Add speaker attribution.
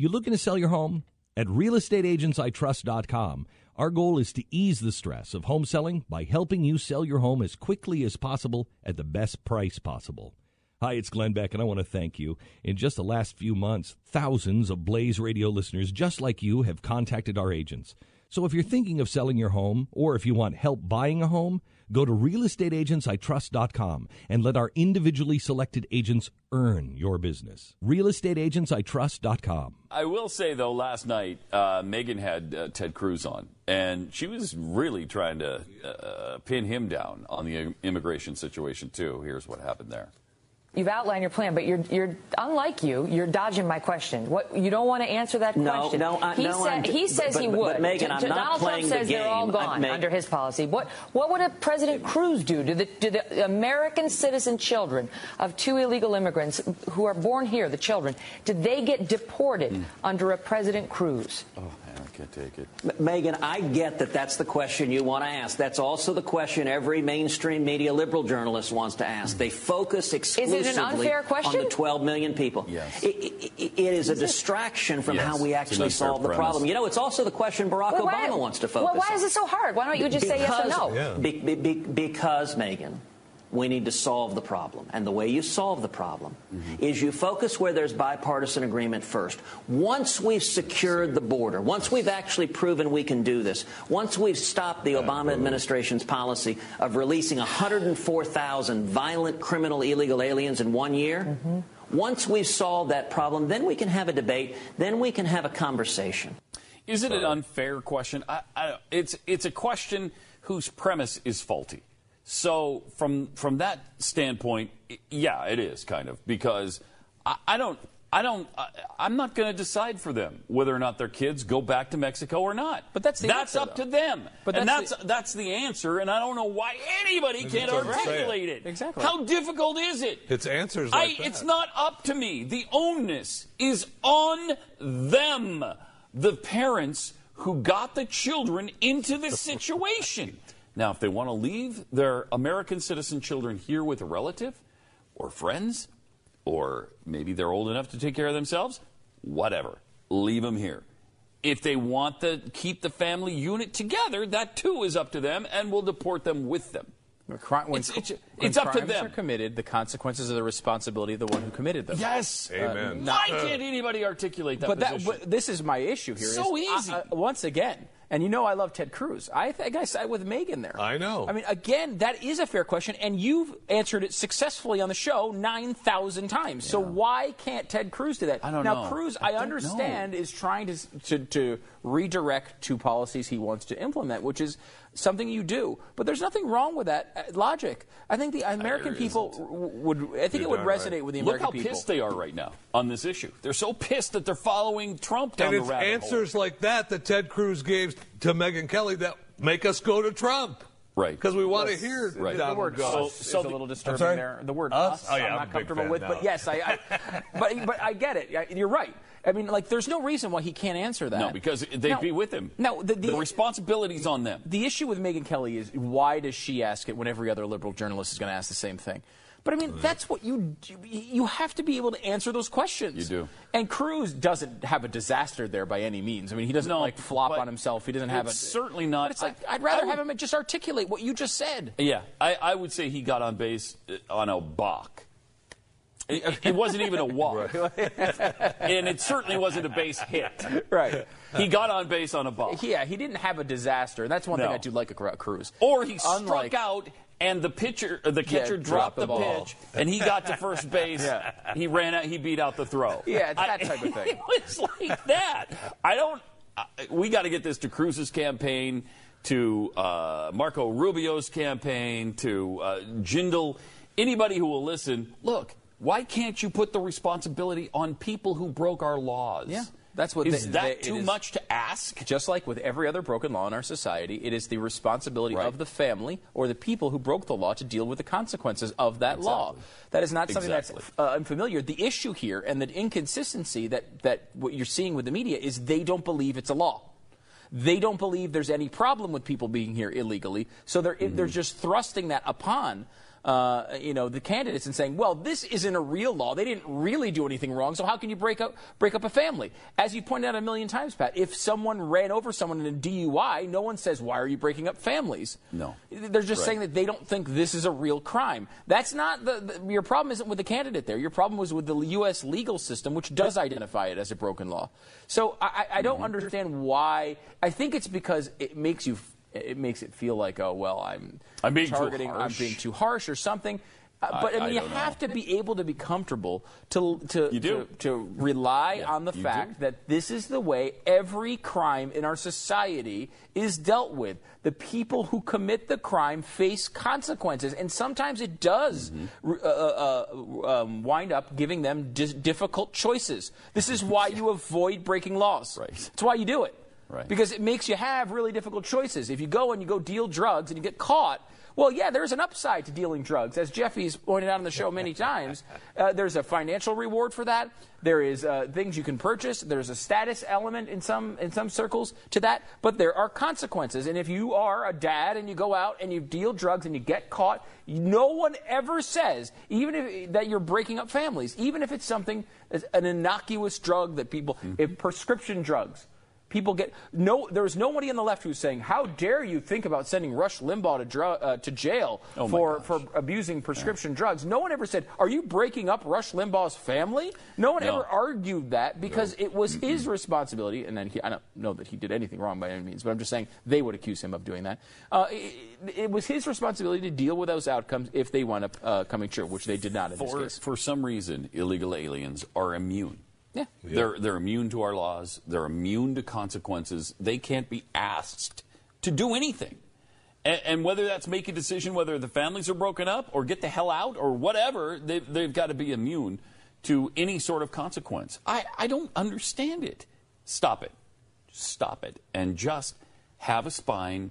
Speaker 1: You looking to sell your home? At realestateagentsitrust.com, our goal is to ease the stress of home selling by helping you sell your home as quickly as possible at the best price possible. Hi, it's Glenn Beck, and I want to thank you. In just the last few months, thousands of Blaze Radio listeners just like you have contacted our agents. So if you're thinking of selling your home, or if you want help buying a home, go to realestateagentsitrust.com and let our individually selected agents earn your business. Realestateagentsitrust.com.
Speaker 2: I will say though, last night uh, Megyn had uh, Ted Cruz on, and she was really trying to uh, pin him down on the immigration situation too. Here's what happened there.
Speaker 3: You've outlined your plan, but you're, you're unlike you. You're dodging my question. What you don't want to answer that
Speaker 4: no,
Speaker 3: question.
Speaker 4: No, I,
Speaker 3: he,
Speaker 4: no,
Speaker 3: said, he says
Speaker 4: but,
Speaker 3: he would.
Speaker 4: But Megyn, I'm not
Speaker 3: Donald
Speaker 4: playing
Speaker 3: Trump says
Speaker 4: the
Speaker 3: they're all gone under his policy. What what would a President Cruz do? Do the, do the American citizen children of two illegal immigrants who are born here, the children, did they get deported mm. under a President Cruz?
Speaker 2: Oh can't take it.
Speaker 4: M- Megyn, I get that that's the question you want to ask. That's also the question every mainstream media liberal journalist wants to ask. They focus exclusively.
Speaker 3: Is it an unfair question?
Speaker 4: on the 12 million people.
Speaker 2: Yes.
Speaker 4: It, it, it is, is a distraction from
Speaker 2: yes.
Speaker 4: how we actually solve the
Speaker 2: premise.
Speaker 4: problem. You know, it's also the question Barack
Speaker 3: well,
Speaker 4: Obama
Speaker 3: why,
Speaker 4: wants to focus
Speaker 3: Well, why
Speaker 4: on.
Speaker 3: is it so hard? Why don't you just
Speaker 4: because,
Speaker 3: say yes or no?
Speaker 4: Yeah. Be, be, because, Megyn, we need to solve the problem. And the way you solve the problem mm-hmm. is you focus where there's bipartisan agreement first. Once we've secured the border, once we've actually proven we can do this, once we've stopped the Obama administration's policy of releasing 104,000 violent criminal illegal aliens in one year, mm-hmm. once we've solved that problem, then we can have a debate, then we can have a conversation.
Speaker 2: Is it an unfair question? I, I, it's, it's a question whose premise is faulty. So from from that standpoint, yeah, it is kind of because I, I don't. I don't. I, am not going to decide for them whether or not their kids go back to Mexico or not.
Speaker 5: But that's the
Speaker 2: that's
Speaker 5: answer,
Speaker 2: up
Speaker 5: though.
Speaker 2: to them.
Speaker 5: But
Speaker 2: and
Speaker 5: that's
Speaker 2: that's
Speaker 5: the,
Speaker 2: that's the answer. And I don't know why anybody can't articulate it.
Speaker 5: Exactly.
Speaker 2: How difficult is it?
Speaker 6: It's answers like
Speaker 2: I,
Speaker 6: that.
Speaker 2: It's not up to me. The onus is on them, the parents who got the children into this situation. Now, if they want to leave their American citizen children here with a relative or friends, or maybe they're old enough to take care of themselves, whatever, leave them here. If they want to keep the family unit together, that too is up to them, and we'll deport them with them.
Speaker 5: When,
Speaker 2: it's, it's,
Speaker 5: when
Speaker 2: it's up to
Speaker 5: crimes
Speaker 2: them.
Speaker 5: are committed, the consequences are the responsibility of the one who committed them.
Speaker 2: Yes.
Speaker 6: Amen.
Speaker 2: Uh, why can't anybody articulate that
Speaker 5: but,
Speaker 2: position?
Speaker 5: that, but this is my issue here.
Speaker 2: So
Speaker 5: is,
Speaker 2: easy.
Speaker 5: I, I, once again, and you know I love Ted Cruz. I think I side with Megyn there.
Speaker 6: I know.
Speaker 5: I mean, again, that is a fair question, and you've answered it successfully on the show 9,000 times. Yeah. So why can't Ted Cruz do that?
Speaker 2: I don't
Speaker 5: now,
Speaker 2: know.
Speaker 5: Cruz,
Speaker 2: I,
Speaker 5: I understand,
Speaker 2: know.
Speaker 5: is trying to, to, to redirect to policies he wants to implement, which is something you do. But there's nothing wrong with that uh, logic. I think the American people would. I think
Speaker 6: You're
Speaker 5: it would resonate
Speaker 6: right.
Speaker 5: with the American people.
Speaker 2: Look
Speaker 5: American
Speaker 2: how
Speaker 5: people.
Speaker 2: pissed they are right now on this issue. They're so pissed that they're following Trump down
Speaker 6: and
Speaker 2: the
Speaker 6: it's
Speaker 2: rabbit
Speaker 6: answers
Speaker 2: hole.
Speaker 6: like that that Ted Cruz gave to Megyn Kelly that make us go to Trump.
Speaker 2: Right.
Speaker 6: Because we want to hear
Speaker 2: right.
Speaker 5: The word us
Speaker 2: So-
Speaker 5: is
Speaker 2: so
Speaker 5: a little
Speaker 2: the-
Speaker 5: disturbing there. The word
Speaker 6: Us?
Speaker 5: us,
Speaker 6: Oh, yeah,
Speaker 5: I'm
Speaker 6: I'm
Speaker 5: not comfortable
Speaker 6: fan
Speaker 5: with.
Speaker 6: now.
Speaker 5: But yes, I, I but but I get it. You're right. I mean, like, there's no reason why he can't answer that.
Speaker 2: No, because they'd
Speaker 5: No,
Speaker 2: be with him.
Speaker 5: No, the, the,
Speaker 2: the responsibility's on them.
Speaker 5: the issue with Megyn Kelly is why does she ask it when every other liberal journalist is going to ask the same thing? But I mean, that's what you you have to be able to answer those questions.
Speaker 2: You do.
Speaker 5: And Cruz doesn't have a disaster there by any means. I mean, he doesn't
Speaker 2: No,
Speaker 5: like flop on himself. He doesn't have a
Speaker 2: certainly not-
Speaker 5: But it's like
Speaker 2: I-
Speaker 5: I'd rather
Speaker 2: would-
Speaker 5: have him just articulate what you just said.
Speaker 2: Yeah, I, I would say he got on base uh, on a balk. It, it wasn't even a walk, and it certainly wasn't a base hit.
Speaker 5: Right.
Speaker 2: He got on base on a balk,
Speaker 5: Yeah, he didn't have a disaster. And that's one thing I do like about Cruz.
Speaker 2: or he
Speaker 5: Unlike-
Speaker 2: struck out and the pitcher, uh, the catcher
Speaker 5: dropped
Speaker 2: dropped
Speaker 5: the
Speaker 2: the,
Speaker 5: ball.
Speaker 2: pitch, and he got to first base.
Speaker 5: Yeah.
Speaker 2: He ran out. He beat out the throw.
Speaker 5: Yeah, it's that
Speaker 2: I-
Speaker 5: type of thing.
Speaker 2: It was like that. I don't. I, we got to get this to Cruz's campaign, to uh, Marco Rubio's campaign, to uh, Jindal. Anybody who will listen. Look, why can't you put the responsibility on people who broke our laws?
Speaker 5: Yeah, that's what
Speaker 2: Is
Speaker 5: they-
Speaker 2: that
Speaker 5: they-
Speaker 2: too
Speaker 5: is-
Speaker 2: much to ask?
Speaker 5: Just like with every other broken law in our society, it is the responsibility
Speaker 2: Right.
Speaker 5: of the family or the people who broke the law to deal with the consequences of that law. That is not something
Speaker 2: Exactly.
Speaker 5: that's uh, unfamiliar. The issue here and the inconsistency that, that what you're seeing with the media is they don't believe it's a law. They don't believe there's any problem with people being here illegally, so they're,
Speaker 2: Mm-hmm.
Speaker 5: they're just thrusting that upon uh, you know, the candidates and saying, well, this isn't a real law. They didn't really do anything wrong, so how can you break up, break up a family? As you pointed out a million times, Pat, if someone ran over someone in a DUI, no one says, why are you breaking up families?
Speaker 2: No.
Speaker 5: They're just
Speaker 2: Right.
Speaker 5: saying that they don't think this is a real crime. That's not the, the, your problem isn't with the candidate there. Your problem was with the U.S. legal system, which does identify it as a broken law. So I, I don't
Speaker 2: Mm-hmm.
Speaker 5: understand why. I think it's because it makes you, it makes it feel like, oh, well, I'm,
Speaker 2: I'm being too
Speaker 5: targeting, I'm
Speaker 2: harsh.
Speaker 5: being too harsh or something. Uh, but I,
Speaker 2: I-
Speaker 5: mean,
Speaker 2: I
Speaker 5: you have
Speaker 2: know.
Speaker 5: to be able to be comfortable to to to, to rely on the fact
Speaker 2: do.
Speaker 5: that this is the way every crime in our society is dealt with. The people who commit the crime face consequences, and sometimes it does
Speaker 2: Mm-hmm.
Speaker 5: uh, uh, um, wind up giving them dis- difficult choices. This is why you avoid breaking laws.
Speaker 2: Right.
Speaker 5: It's why you do it.
Speaker 2: Right.
Speaker 5: Because it makes you have really difficult choices. If you go and you go deal drugs and you get caught, well, yeah, there's an upside to dealing drugs. As Jeffy's pointed out on the show many times, uh, there's a financial reward for that. There is uh, things you can purchase. There's a status element in some in some circles to that. But there are consequences. And if you are a dad and you go out and you deal drugs and you get caught, no one ever says, even if that you're breaking up families, even if it's something an innocuous drug that people, if prescription drugs. People get no. There's nobody on the left who's saying, "How dare you think about sending Rush Limbaugh to, dru- uh, to jail
Speaker 2: Oh
Speaker 5: for
Speaker 2: gosh.
Speaker 5: for abusing prescription drugs?" No one ever said, "Are you breaking up Rush Limbaugh's family?" No one
Speaker 2: No.
Speaker 5: ever argued that because it was his responsibility. And then he, I don't know that he did anything wrong by any means, but I'm just saying they would accuse him of doing that. Uh, it, it was his responsibility to deal with those outcomes if they wound up uh, coming true, which they did not in this
Speaker 2: For,
Speaker 5: case.
Speaker 2: for some reason, illegal aliens are immune.
Speaker 5: Yeah.
Speaker 2: They're, they're immune to our laws. They're immune to consequences. They can't be asked to do anything. And, and whether that's make a decision, whether the families are broken up or get the hell out or whatever, they've, they've got to be immune to any sort of consequence. I, I don't understand it. Stop it. Stop it. And just have a spine